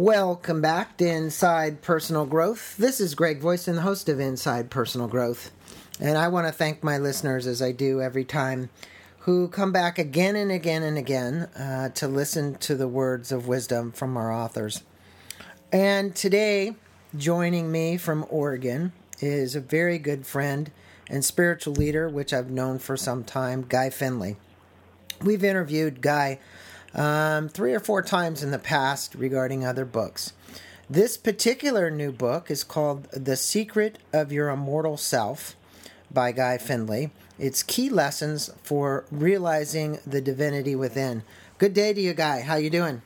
Welcome back to Inside Personal Growth. This is Greg Voisin, the host of Inside Personal Growth. And I want to thank my listeners, as I do every time, who come back again and again and again uh, to listen to the words of wisdom from our authors. And today, joining me from Oregon is a very good friend and spiritual leader, which I've known for some time, Guy Finley. We've interviewed Guy um, three or four times in the past regarding other books. This particular new book is called The Secret of Your Immortal Self by Guy Finley. It's key lessons for realizing the divinity within. Good day to you, Guy. How you doing?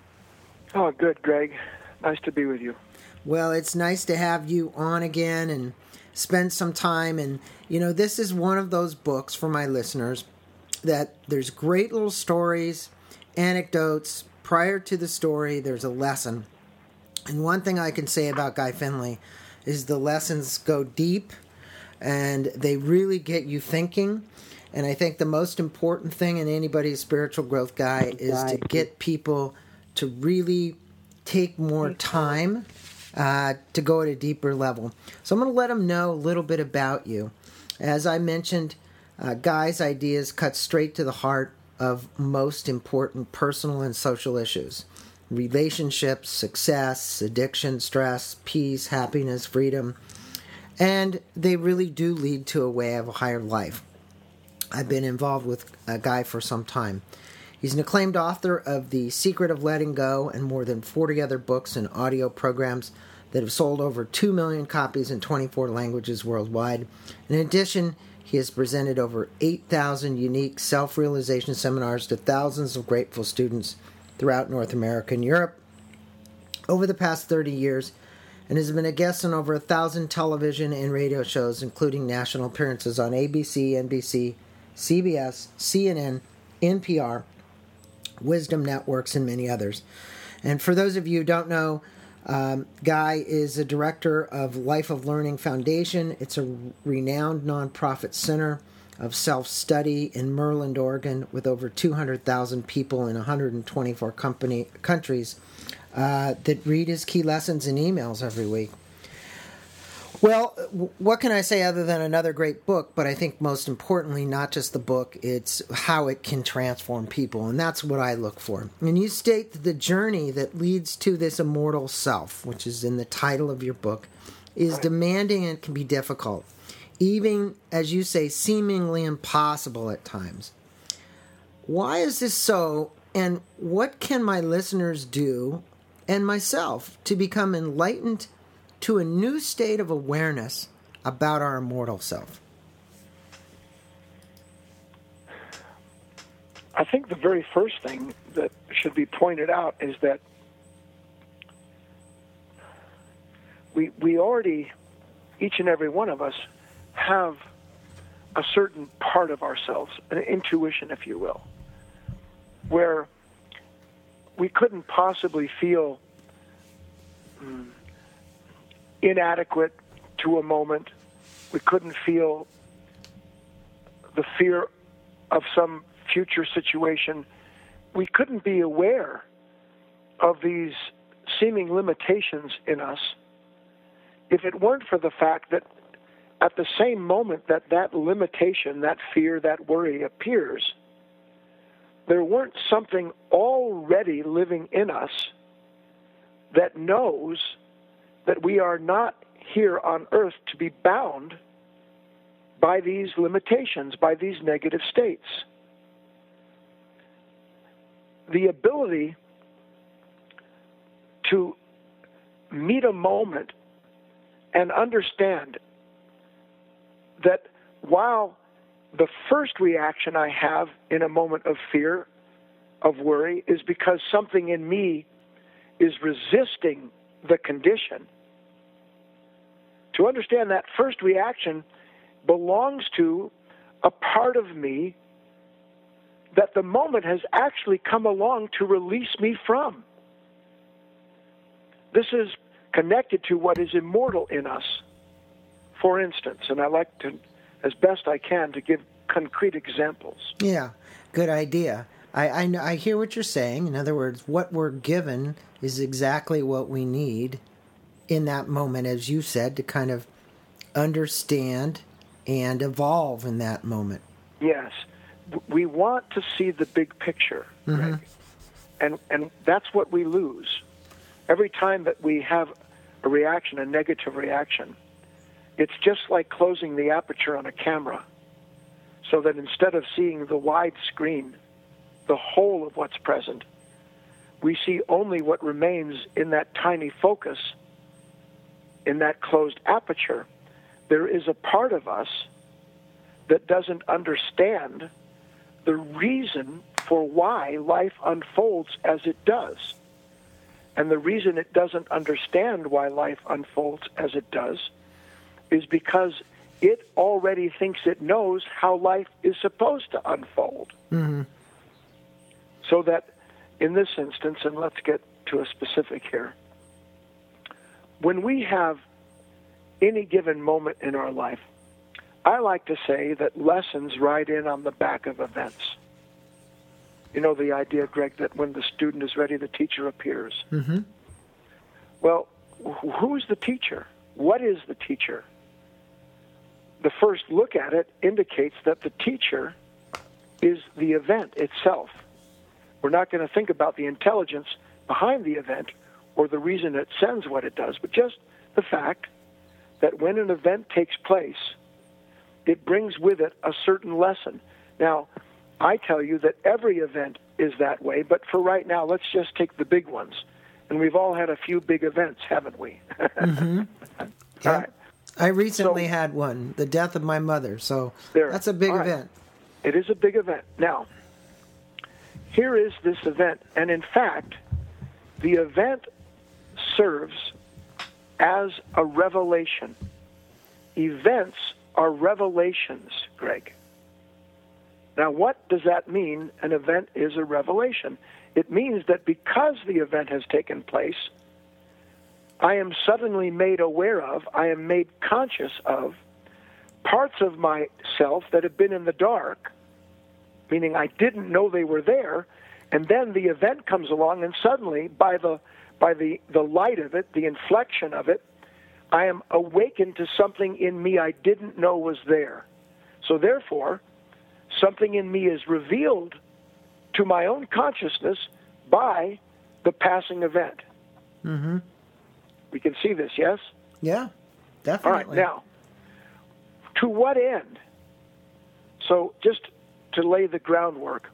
Oh, good, Greg. Nice to be with you. Well, it's nice to have you on again and spend some time. And, you know, this is one of those books for my listeners that there's great little stories anecdotes. Prior to the story, there's a lesson. And one thing I can say about Guy Finley is the lessons go deep and they really get you thinking. And I think the most important thing in anybody's spiritual growth guy is to get people to really take more time uh, to go at a deeper level. So I'm going to let them know a little bit about you. As I mentioned, uh, Guy's ideas cut straight to the heart of most important personal and social issues relationships, success, addiction, stress, peace, happiness, freedom. And they really do lead to a way of a higher life. I've been involved with a guy for some time. He's an acclaimed author of The Secret of Letting Go and more than 40 other books and audio programs that have sold over 2 million copies in 24 languages worldwide. In addition, he has presented over 8,000 unique self realization seminars to thousands of grateful students throughout North America and Europe over the past 30 years and has been a guest on over a thousand television and radio shows, including national appearances on ABC, NBC, CBS, CNN, NPR, Wisdom Networks, and many others. And for those of you who don't know, um, Guy is a director of Life of Learning Foundation. It's a renowned nonprofit center of self study in Merlin, Oregon, with over 200,000 people in 124 company, countries uh, that read his key lessons and emails every week. Well, what can I say other than another great book? But I think most importantly, not just the book, it's how it can transform people. And that's what I look for. And you state the journey that leads to this immortal self, which is in the title of your book, is demanding and can be difficult, even, as you say, seemingly impossible at times. Why is this so? And what can my listeners do and myself to become enlightened? To a new state of awareness about our immortal self? I think the very first thing that should be pointed out is that we we already each and every one of us have a certain part of ourselves, an intuition, if you will, where we couldn't possibly feel mm, inadequate to a moment. We couldn't feel the fear of some future situation. We couldn't be aware of these seeming limitations in us if it weren't for the fact that at the same moment that that limitation, that fear, that worry appears, there weren't something already living in us that knows that we are not here on earth to be bound by these limitations, by these negative states. The ability to meet a moment and understand that while the first reaction I have in a moment of fear, of worry, is because something in me is resisting the condition, to understand that first reaction belongs to a part of me that the moment has actually come along to release me from. This is connected to what is immortal in us. For instance, and I like to, as best I can, to give concrete examples. Yeah, good idea. I, I, I hear what you're saying. In other words, what we're given is exactly what we need in that moment, as you said, to kind of understand and evolve in that moment. Yes. We want to see the big picture, mm-hmm. And, and that's what we lose. Every time that we have a reaction, a negative reaction, it's just like closing the aperture on a camera so that instead of seeing the wide screen, the whole of what's present, we see only what remains in that tiny focus, in that closed aperture. There is a part of us that doesn't understand the reason for why life unfolds as it does. And the reason it doesn't understand why life unfolds as it does is because it already thinks it knows how life is supposed to unfold. Mm-hmm. So that in this instance, and let's get to a specific here, when we have any given moment in our life, I like to say that lessons ride in on the back of events. You know the idea, Greg, that when the student is ready, the teacher appears. Mm-hmm. Well, who's the teacher? What is the teacher? The first look at it indicates that the teacher is the event itself. We're not going to think about the intelligence behind the event or the reason it sends what it does, but just the fact that when an event takes place, it brings with it a certain lesson. Now, I tell you that every event is that way, but for right now, let's just take the big ones. And we've all had a few big events, haven't we? mm-hmm. yeah. Right. I recently so, had one, the death of my mother. So there. that's a big right. event. It is a big event. Now, here is this event, and in fact, the event serves as a revelation. Events are revelations, Greg. Now, what does that mean? An event is a revelation. It means that because the event has taken place, I am suddenly made aware of, I am made conscious of parts of myself that have been in the dark meaning I didn't know they were there, and then the event comes along, and suddenly, by the by the the light of it, the inflection of it, I am awakened to something in me I didn't know was there. So therefore, something in me is revealed to my own consciousness by the passing event. Mm-hmm. We can see this, yes? Yeah, definitely. All right, now, to what end? So just to lay the groundwork,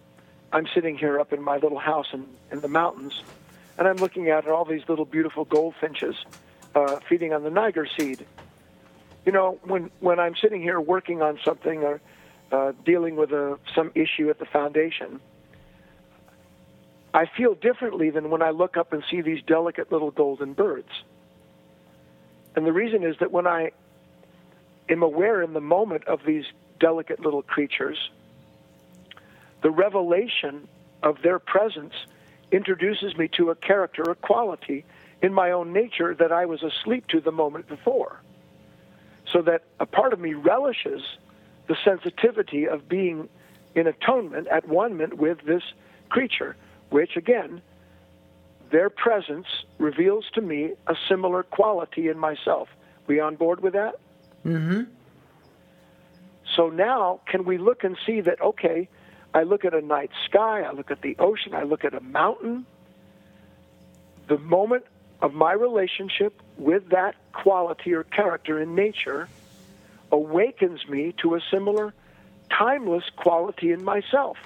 I'm sitting here up in my little house in, in the mountains, and I'm looking at all these little beautiful goldfinches uh, feeding on the Niger seed. You know, when when I'm sitting here working on something or uh, dealing with a, some issue at the foundation, I feel differently than when I look up and see these delicate little golden birds. And the reason is that when I am aware in the moment of these delicate little creatures, the revelation of their presence introduces me to a character, a quality in my own nature that I was asleep to the moment before. So that a part of me relishes the sensitivity of being in atonement at one moment with this creature, which again, their presence reveals to me a similar quality in myself. We on board with that? Mm-hmm. So now, can we look and see that, okay, I look at a night sky, I look at the ocean, I look at a mountain. The moment of my relationship with that quality or character in nature awakens me to a similar timeless quality in myself.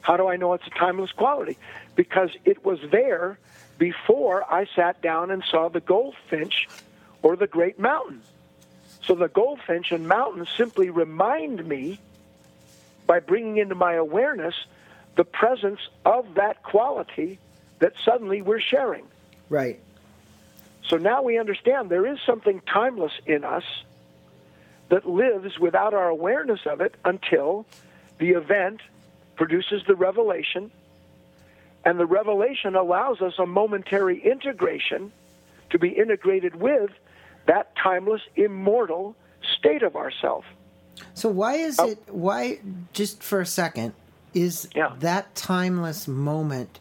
How do I know it's a timeless quality? Because it was there before I sat down and saw the goldfinch or the great mountain. So the goldfinch and mountain simply remind me by bringing into my awareness the presence of that quality that suddenly we're sharing. Right. So now we understand there is something timeless in us that lives without our awareness of it until the event produces the revelation. And the revelation allows us a momentary integration to be integrated with that timeless, immortal state of ourself. So why is oh. it why just for a second is Yeah. that timeless moment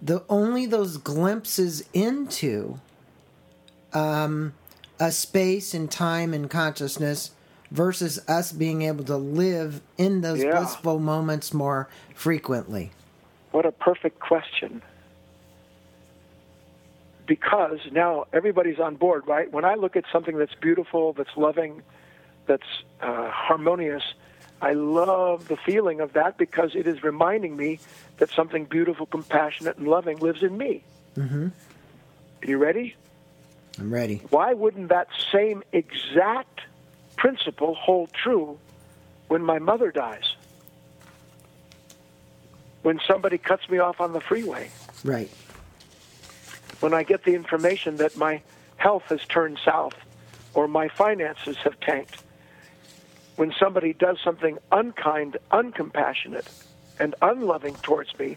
the only those glimpses into um, a space and time and consciousness versus us being able to live in those Yeah. blissful moments more frequently What a perfect question. Because now everybody's on board, right? When I look at something that's beautiful, that's loving, that's uh, harmonious, I love the feeling of that because it is reminding me that something beautiful, compassionate, and loving lives in me. mm-hmm. You ready? i'm ready Why wouldn't that same exact principle hold true when my mother dies? When somebody cuts me off on the freeway? right when I get the information that my health has turned south or my finances have tanked, when somebody does something unkind, uncompassionate, and unloving towards me,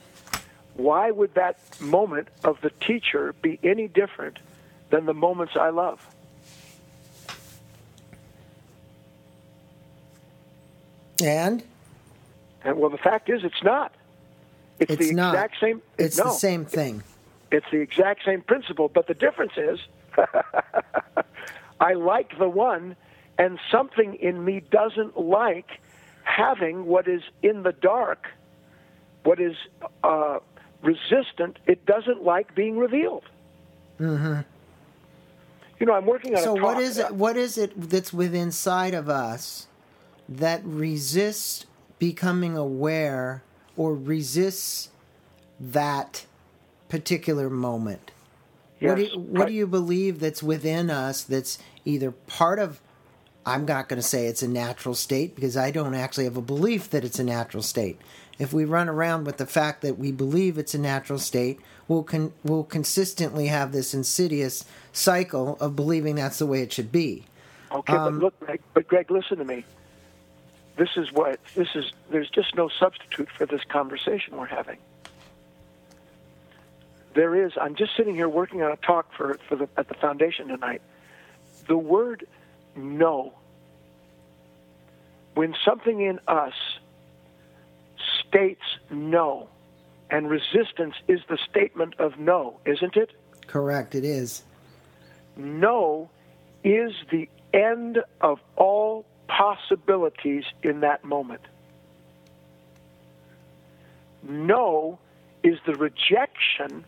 why would that moment of the teacher be any different than the moments I love? and And well, the fact is, it's not. It's, It's the not. exact same. it's no, the same thing It's the exact same principle, but the difference is I like the one, and something in me doesn't like having what is in the dark, what is uh, resistant. It doesn't like being revealed. mm-hmm. You know, I'm working on so a talk. what is it what is it that's within inside of us that resists becoming aware or resists that particular moment what do Yes, you, what do you believe that's within us that's either part of I'm not going to say it's a natural state because I don't actually have a belief that it's a natural state. If we run around with the fact that we believe it's a natural state, we'll con- we'll consistently have this insidious cycle of believing that's the way it should be. Okay, Um, but look, Greg, but Greg, listen to me. This is what this is. There's just no substitute for this conversation we're having. There is. I'm just sitting here working on a talk for for the at the foundation tonight. The word "no." When something in us states no, and resistance is the statement of no, isn't it? Correct, it is. no is the end of all possibilities in that moment. No is the rejection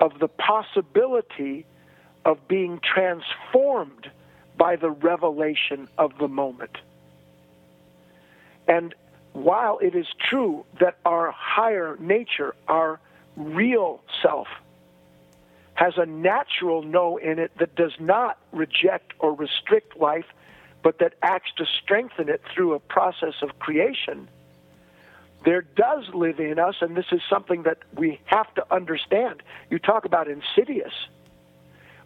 of the possibility of being transformed by the revelation of the moment. And while it is true that our higher nature, our real self, has a natural no in it that does not reject or restrict life, but that acts to strengthen it through a process of creation, there does live in us, and this is something that we have to understand. You talk about insidious.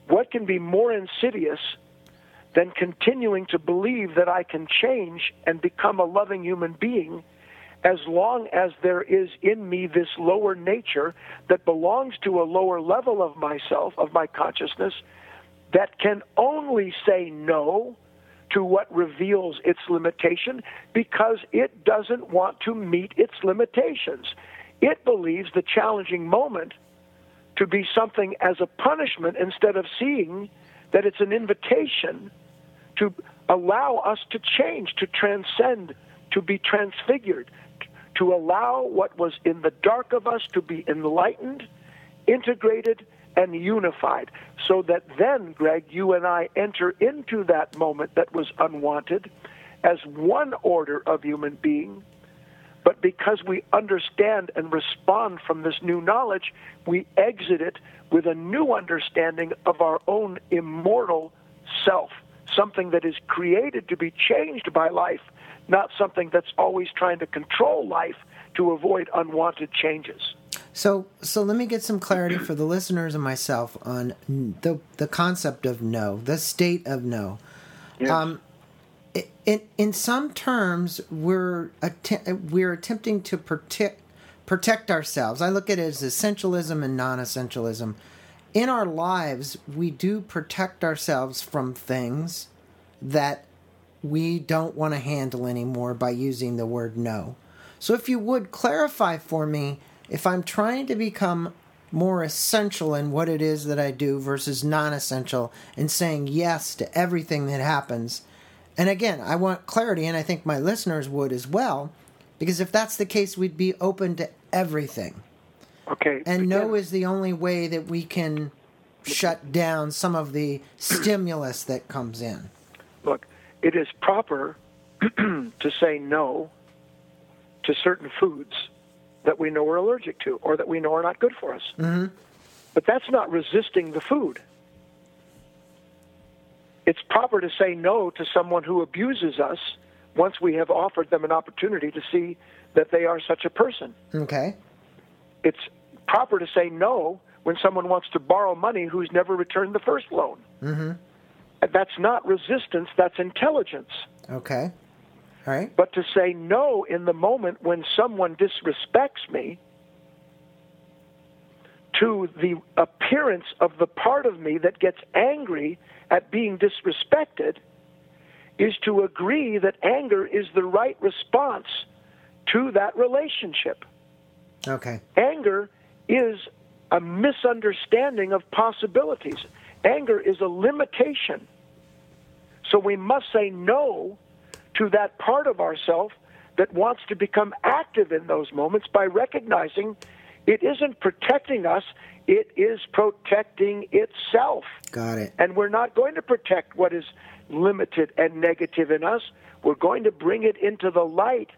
What can be more insidious than continuing to believe that I can change and become a loving human being as long as there is in me this lower nature that belongs to a lower level of myself, of my consciousness, that can only say no to what reveals its limitation because it doesn't want to meet its limitations. It believes the challenging moment to be something as a punishment instead of seeing that it's an invitation to allow us to change, to transcend, to be transfigured, to allow what was in the dark of us to be enlightened, integrated, and unified. So that then, Greg, you and I enter into that moment that was unwanted as one order of human being. But because we understand and respond from this new knowledge, we exit it with a new understanding of our own immortal self, something that is created to be changed by life, not something that's always trying to control life to avoid unwanted changes. So, so let me get some clarity for the listeners and myself on the the concept of no, the state of no. Yes. Um, in in some terms, we're att- we're attempting to protect protect ourselves. I look at it as essentialism and non-essentialism. In our lives, we do protect ourselves from things that we don't want to handle anymore by using the word no. So if you would clarify for me if I'm trying to become more essential in what it is that I do versus non essential and saying yes to everything that happens. And again, I want clarity, and I think my listeners would as well, because if that's the case, we'd be open to everything. Okay. And no is the only way that we can shut down some of the stimulus that comes in. Look, it is proper to say no to certain foods that we know we're allergic to or that we know are not good for us. Mm-hmm. But that's not resisting the food. It's proper to say no to someone who abuses us once we have offered them an opportunity to see that they are such a person. Okay. It's proper to say no when someone wants to borrow money who's never returned the first loan. Mm-hmm. That's not resistance, that's intelligence. Okay. All right. But to say no in the moment when someone disrespects me to the appearance of the part of me that gets angry at being disrespected is to agree that anger is the right response to that relationship. Okay. Anger is a misunderstanding of possibilities. Anger is a limitation. So we must say no to that part of ourself that wants to become active in those moments by recognizing it isn't protecting us, it is protecting itself. Got it. And we're not going to protect what is limited and negative in us. We're going to bring it into the light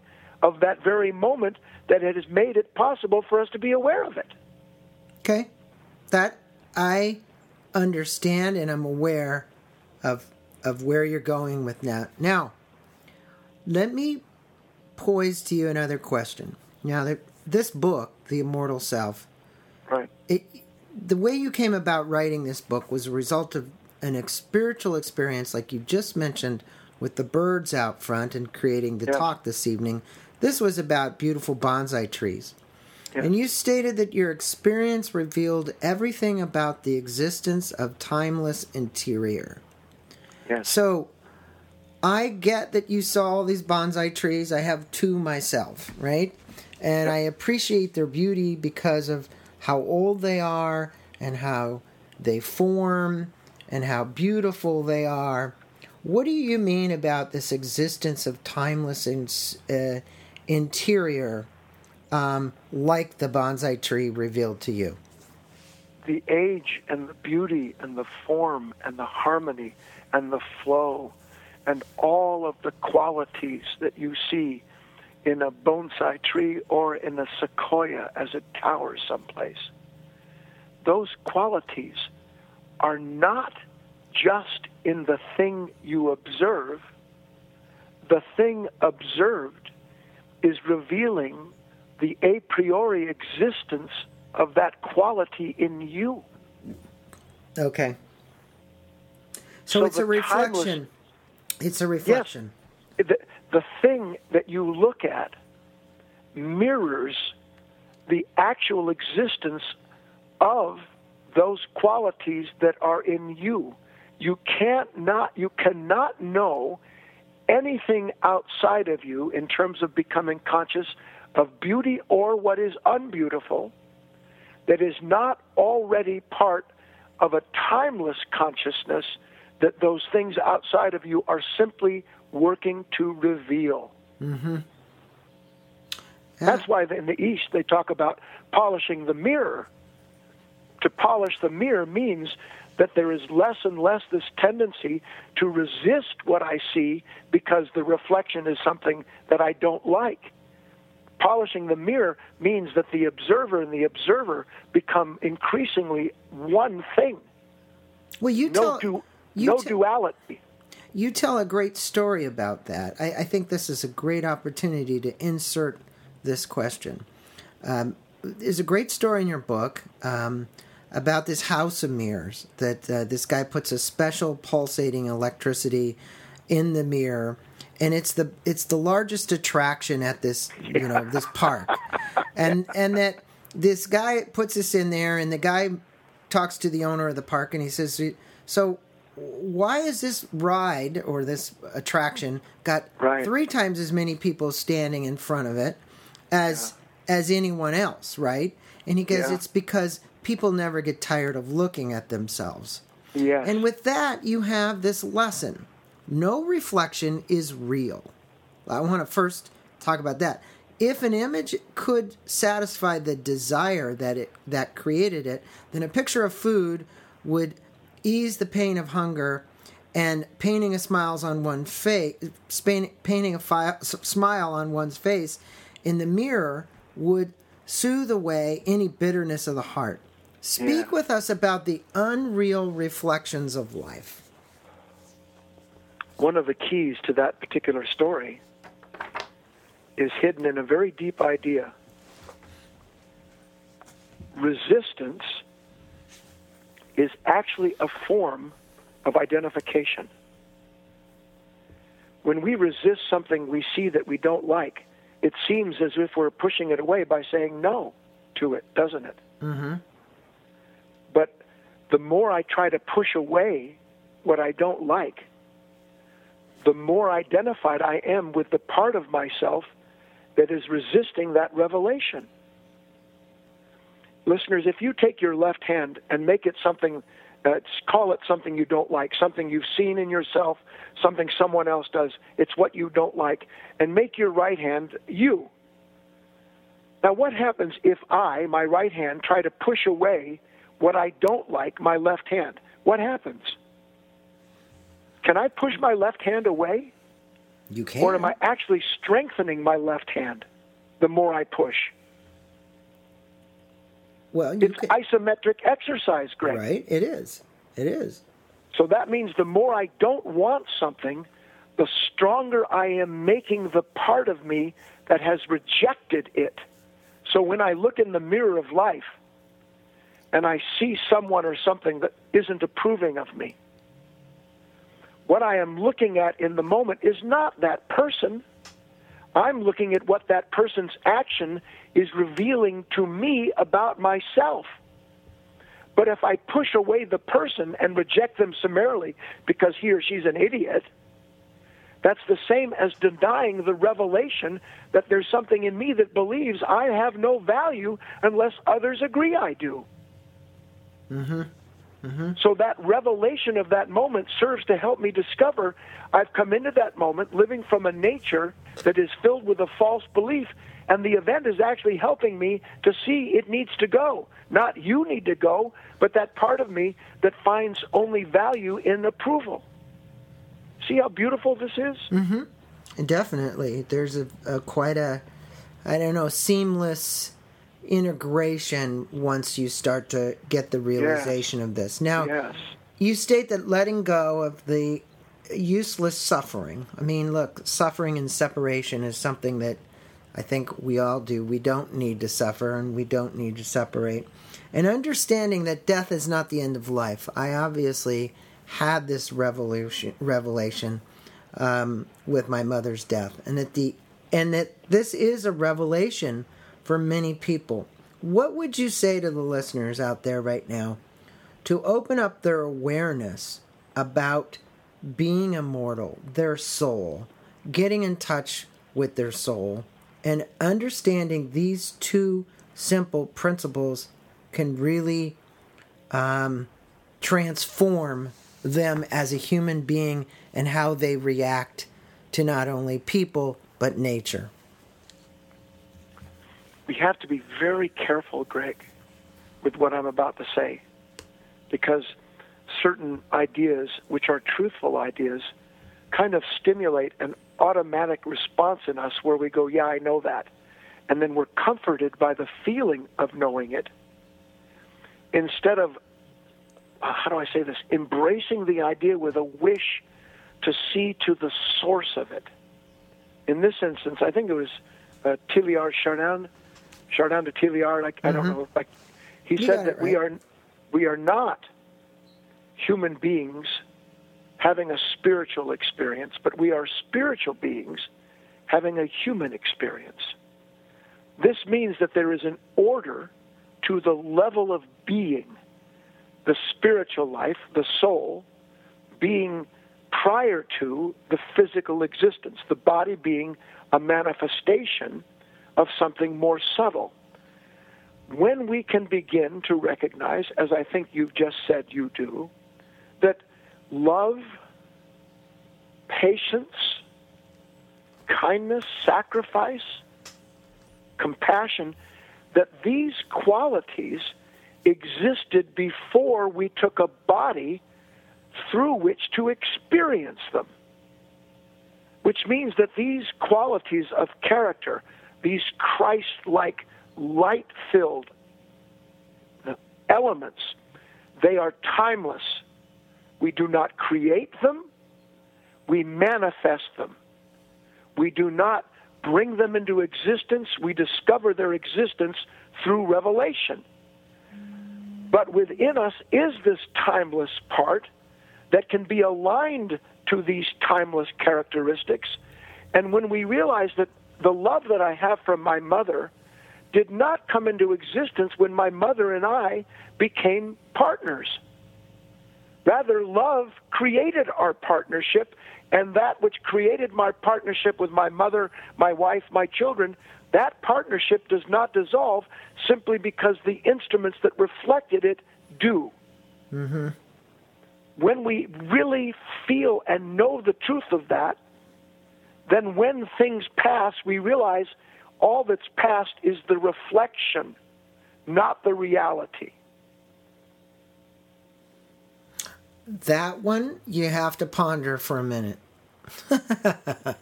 of that very moment that it has made it possible for us to be aware of it. Okay. That I understand and I'm aware of of where you're going with that. Now, let me pose to you another question. Now, this book, The Immortal Self, Right. it, the way you came about writing this book was a result of an ex- spiritual experience, like you just mentioned, with the birds out front and creating the Yeah. talk this evening. This was about beautiful bonsai trees. And you stated that your experience revealed everything about the existence of timeless interior. Yes. So I get that you saw all these bonsai trees. I have two myself, right? And I appreciate their beauty because of how old they are and how they form and how beautiful they are. What do you mean about this existence of timeless in, uh, interior um, like the bonsai tree revealed to you? the age and the beauty and the form and the harmony and the flow and all of the qualities that you see in a bonsai tree or in a sequoia as it towers someplace. Those qualities are not just in the thing you observe. The thing observed is revealing the a priori existence of that quality in you. Okay. So, So it's a timeless- reflection. It's a reflection. Yes, The, the thing that you look at mirrors the actual existence of those qualities that are in you. You can't not you cannot know anything outside of you in terms of becoming conscious of beauty or what is unbeautiful that is not already part of a timeless consciousness that those things outside of you are simply working to reveal. Mm-hmm. That's why in the East they talk about polishing the mirror. To polish the mirror means that there is less and less this tendency to resist what I see because the reflection is something that I don't like. Polishing the mirror means that the observer and the observer become increasingly one thing. Well, you No, tell du- you no te- duality. you tell a great story about that. I, I think this is a great opportunity to insert this question. Um, there's a great story in your book um, about this house of mirrors that uh, this guy puts a special pulsating electricity in the mirror, and it's the it's the largest attraction at this you know this park, and and that this guy puts this in there, and the guy talks to the owner of the park, and he says, "So why is this ride or this attraction got Right. three times as many people standing in front of it as yeah. as anyone else, right? And he goes, yeah. it's because people never get tired of looking at themselves. Yeah. And with that, you have this lesson: no reflection is real. I want to first talk about that. If an image could satisfy the desire that it that created it, then a picture of food would ease the pain of hunger and painting a smiles on one face, painting a fi- smile on one's face in the mirror would soothe away any bitterness of the heart. Speak yeah. with us about the unreal reflections of life. One of the keys to that particular story is hidden in a very deep idea. Resistance is actually a form of identification. When we resist something we see that we don't like, it seems as if we're pushing it away by saying no to it, doesn't it? Mm-hmm. But the more I try to push away what I don't like, the more identified I am with the part of myself that is resisting that revelation. Listeners, if you take your left hand and make it something uh, call it something you don't like, something you've seen in yourself, something someone else does. It's what you don't like. And make your right hand you. Now, what happens if I, my right hand, try to push away what I don't like, my left hand? What happens? Can I push my left hand away? You can. Or am I actually strengthening my left hand the more I push? Well, it's can... isometric exercise, Greg. Right, it is. It is. So that means the more I don't want something, the stronger I am making the part of me that has rejected it. So when I look in the mirror of life and I see someone or something that isn't approving of me, what I am looking at in the moment is not that person. I'm looking at what that person's action is revealing to me about myself. But if I push away the person and reject them summarily because he or she's an idiot, that's the same as denying the revelation that there's something in me that believes I have no value unless others agree I do. Mm-hmm. Mm-hmm. So that revelation of that moment serves to help me discover I've come into that moment living from a nature that is filled with a false belief, and the event is actually helping me to see it needs to go. Not you need to go, but that part of me that finds only value in approval. See how beautiful this is? Mm-hmm. Definitely. There's a, a quite a, I don't know, seamless integration once you start to get the realization yes. of this. Now, yes. you state that letting go of the useless suffering. I mean, look, suffering and separation is something that I think we all do. We don't need to suffer and we don't need to separate. And understanding that death is not the end of life. I obviously had this revelation, revelation um, with my mother's death, and that the and that this is a revelation for many people. What would you say to the listeners out there right now to open up their awareness about being immortal, their soul, getting in touch with their soul, and understanding these two simple principles can really um, transform them as a human being and how they react to not only people but nature. We have to be very careful, Greg, with what I'm about to say, because certain ideas, which are truthful ideas, kind of stimulate an automatic response in us where we go, Yeah, I know that. And then we're comforted by the feeling of knowing it instead of, uh, how do I say this, embracing the idea with a wish to see to the source of it. In this instance, I think it was uh, Teilhard Chardin, Chardin de Teilhard, like, mm-hmm. I don't mm-hmm. know, like, he you said that right. we are we are not human beings having a spiritual experience, but we are spiritual beings having a human experience. This means that there is an order to the level of being, the spiritual life, the soul, being prior to the physical existence, the body being a manifestation of something more subtle. When we can begin to recognize, as I think you've just said you do, that love, patience, kindness, sacrifice, compassion, that these qualities existed before we took a body through which to experience them. Which means that these qualities of character, these Christ like, light filled uh, elements, they are timeless. We do not create them, we manifest them. We do not bring them into existence, we discover their existence through revelation. But within us is this timeless part that can be aligned to these timeless characteristics. And when we realize that the love that I have from my mother did not come into existence when my mother and I became partners. Rather, love created our partnership, and that which created my partnership with my mother, my wife, my children, that partnership does not dissolve simply because the instruments that reflected it do. Mm-hmm. When we really feel and know the truth of that, then when things pass, we realize all that's past is the reflection, not the reality. That one you have to ponder for a minute. that,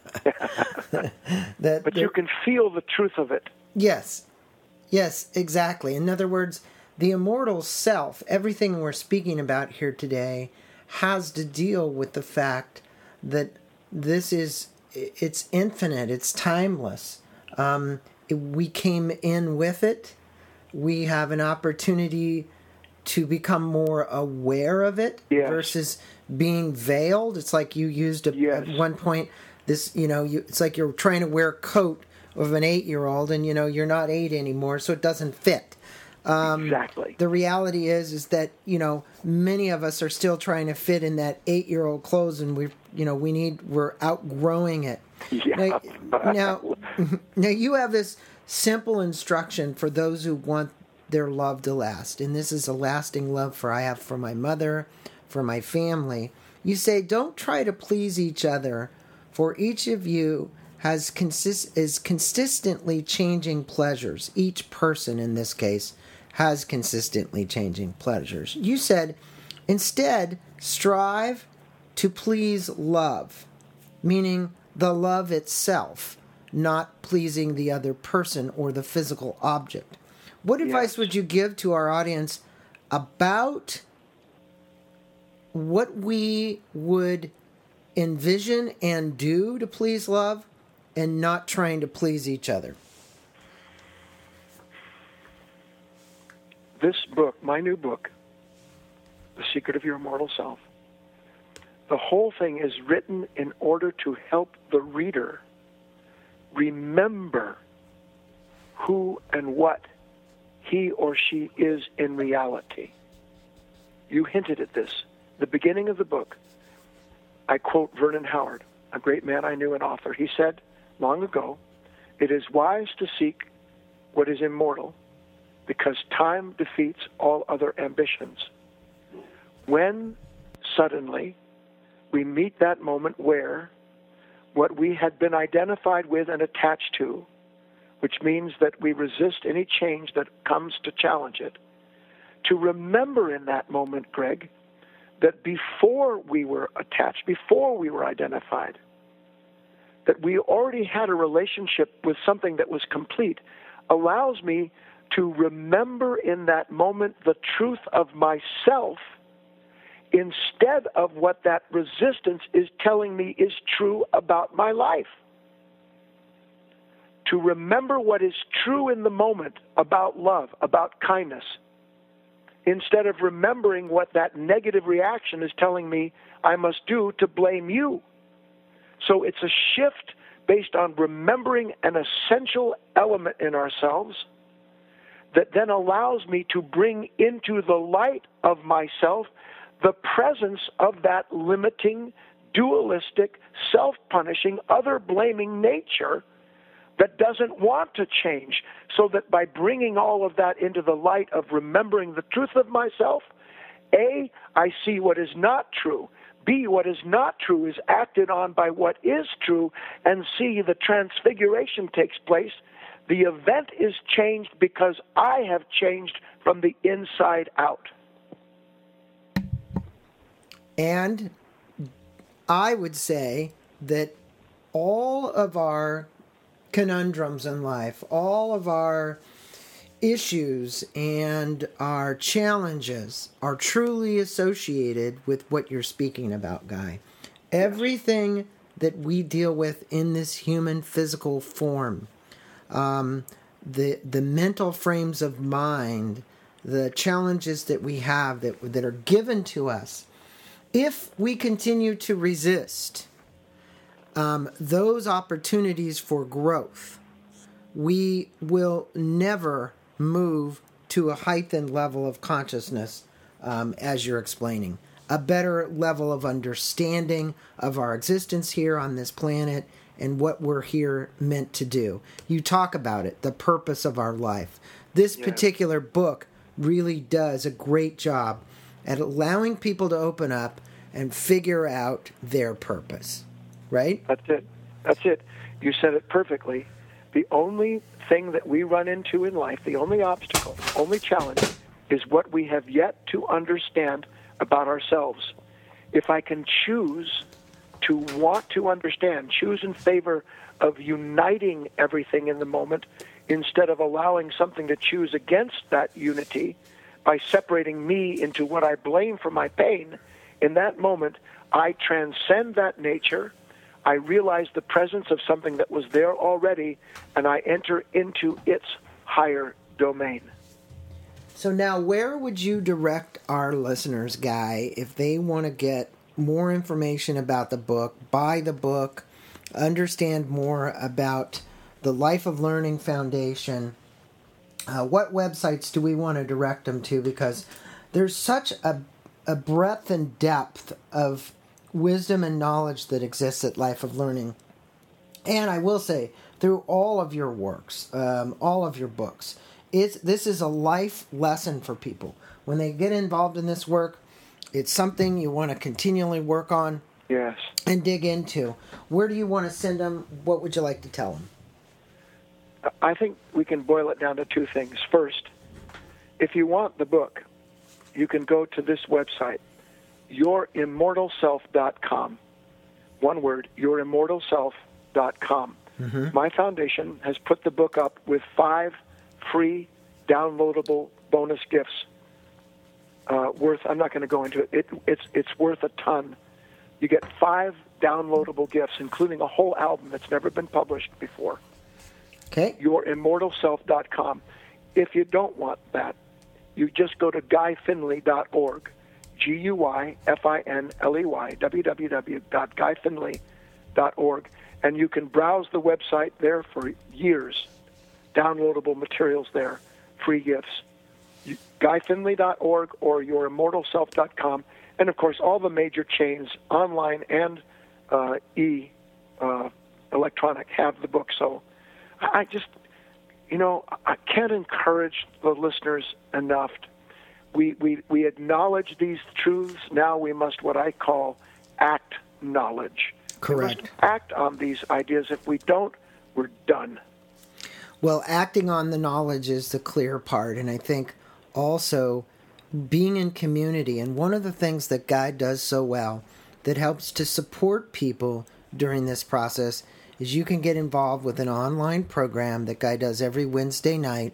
but you can feel the truth of it. Yes. Yes, exactly. In other words, the immortal self, everything we're speaking about here today, has to deal with the fact that this is it's infinite, it's timeless. Um, we came in with it. We have an opportunity to become more aware of it yes. versus being veiled. It's like you used a, yes. at one point this, you know, you, it's like you're trying to wear a coat of an eight year old and, you know, you're not eight anymore, so it doesn't fit. Um, exactly. The reality is, is that you know many of us are still trying to fit in that eight-year-old clothes, and we, you know, we need we're outgrowing it. Yeah. Now, now, now you have this simple instruction for those who want their love to last. And this is a lasting love for I have for my mother, for my family. You say, don't try to please each other, for each of you has consist is consistently changing pleasures. Each person in this case has consistently changing pleasures. You said, instead, strive to please love, meaning the love itself, not pleasing the other person or the physical object. What yes. advice would you give to our audience about what we would envision and do to please love and not trying to please each other? This book, my new book, The Secret of Your Immortal Self, the whole thing is written in order to help the reader remember who and what he or she is in reality. You hinted at this. The beginning of the book, I quote Vernon Howard, a great man I knew and author. He said long ago, It is wise to seek what is immortal because time defeats all other ambitions. When suddenly we meet that moment where what we had been identified with and attached to which means that we resist any change that comes to challenge it. To remember in that moment, Greg, that before we were attached, before we were identified, that we already had a relationship with something that was complete, allows me to remember in that moment the truth of myself instead of what that resistance is telling me is true about my life to remember what is true in the moment about love, about kindness, instead of remembering what that negative reaction is telling me I must do to blame you. So it's a shift based on remembering an essential element in ourselves that then allows me to bring into the light of myself the presence of that limiting, dualistic, self punishing, other blaming nature that doesn't want to change. So that by bringing all of that into the light of remembering the truth of myself, A, I see what is not true. B, what is not true is acted on by what is true. And C, the transfiguration takes place. The event is changed because I have changed from the inside out. And I would say that all of our conundrums in life, all of our issues and our challenges are truly associated with what you're speaking about, Guy. Everything that we deal with in this human physical form, um, the the mental frames of mind, the challenges that we have that that are given to us, if we continue to resist um, those opportunities for growth, we will never move to a heightened level of consciousness, um, as you're explaining, a better level of understanding of our existence here on this planet and what we're here meant to do. You talk about it, the purpose of our life. This yeah. particular book really does a great job at allowing people to open up and figure out their purpose. Right? That's it. That's it. You said it perfectly. The only thing that we run into in life, the only obstacle, only challenge, is what we have yet to understand about ourselves. If I can choose to want to understand, choose in favor of uniting everything in the moment instead of allowing something to choose against that unity by separating me into what I blame for my pain, in that moment, I transcend that nature I realize the presence of something that was there already, and I enter into its higher domain. So, now where would you direct our listeners, Guy, if they want to get more information about the book, buy the book, understand more about the Life of Learning Foundation? Uh, what websites do we want to direct them to? Because there's such a, a breadth and depth of wisdom and knowledge that exists at Life of Learning. And I will say, through all of your works, um, all of your books, it's, this is a life lesson for people. When they get involved in this work, it's something you want to continually work on yes. and dig into. Where do you want to send them? What would you like to tell them? I think we can boil it down to two things. First, if you want the book, you can go to this website, yourimmortalself.com. One word, yourimmortalself.com. Mm-hmm. My foundation has put the book up with five free downloadable bonus gifts. Uh, worth, I'm not going to go into it. it. It's it's worth a ton. You get five downloadable gifts, including a whole album that's never been published before. Okay. Yourimmortalself.com. If you don't want that, you just go to guyfinley.org. G U Y F I N L E Y, www.guyfinley.org. And you can browse the website there for years. Downloadable materials there, free gifts. GuyFinley.org or yourimmortalself.com. And of course, all the major chains, online and uh, e uh, electronic, have the book. So I just, you know, I can't encourage the listeners enough we, we, we acknowledge these truths. Now we must, what I call, act knowledge. Correct. act on these ideas. If we don't, we're done. Well, acting on the knowledge is the clear part. And I think also being in community. And one of the things that Guy does so well that helps to support people during this process is you can get involved with an online program that Guy does every Wednesday night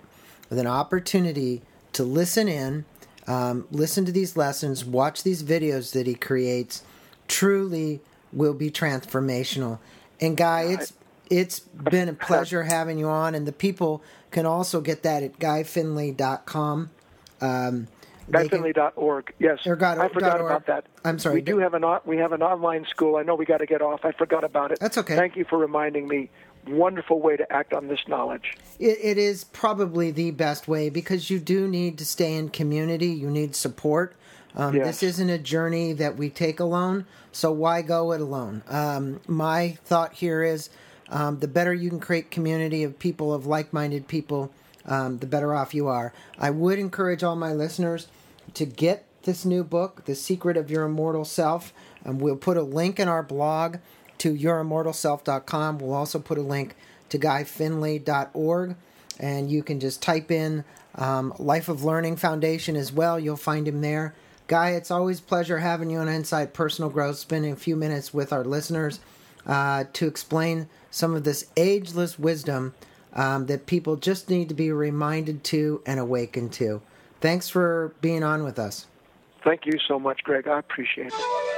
with an opportunity to listen in um, listen to these lessons, watch these videos that he creates. Truly will be transformational. And Guy, it's it's been a pleasure having you on, and the people can also get that at guyfinley.com. Um, GuyFinley.org. Yes, or got, I forgot about that. I'm sorry. We do have an we have an online school. I know we got to get off. I forgot about it. That's okay. Thank you for reminding me wonderful way to act on this knowledge. It, it is probably the best way because you do need to stay in community. You need support. Um, yes. This isn't a journey that we take alone, so why go it alone? Um, my thought here is um, the better you can create community of people, of like minded people, um, the better off you are. I would encourage all my listeners to get this new book, The Secret of Your Immortal Self. And we'll put a link in our blog to yourimmortalself.com. We'll also put a link to guyfinley.org. And you can just type in um, Life of Learning Foundation as well. You'll find him there. Guy, it's always pleasure having you on Inside Personal Growth, spending a few minutes with our listeners uh, to explain some of this ageless wisdom um, that people just need to be reminded to and awakened to. Thanks for being on with us. Thank you so much, Greg. I appreciate it.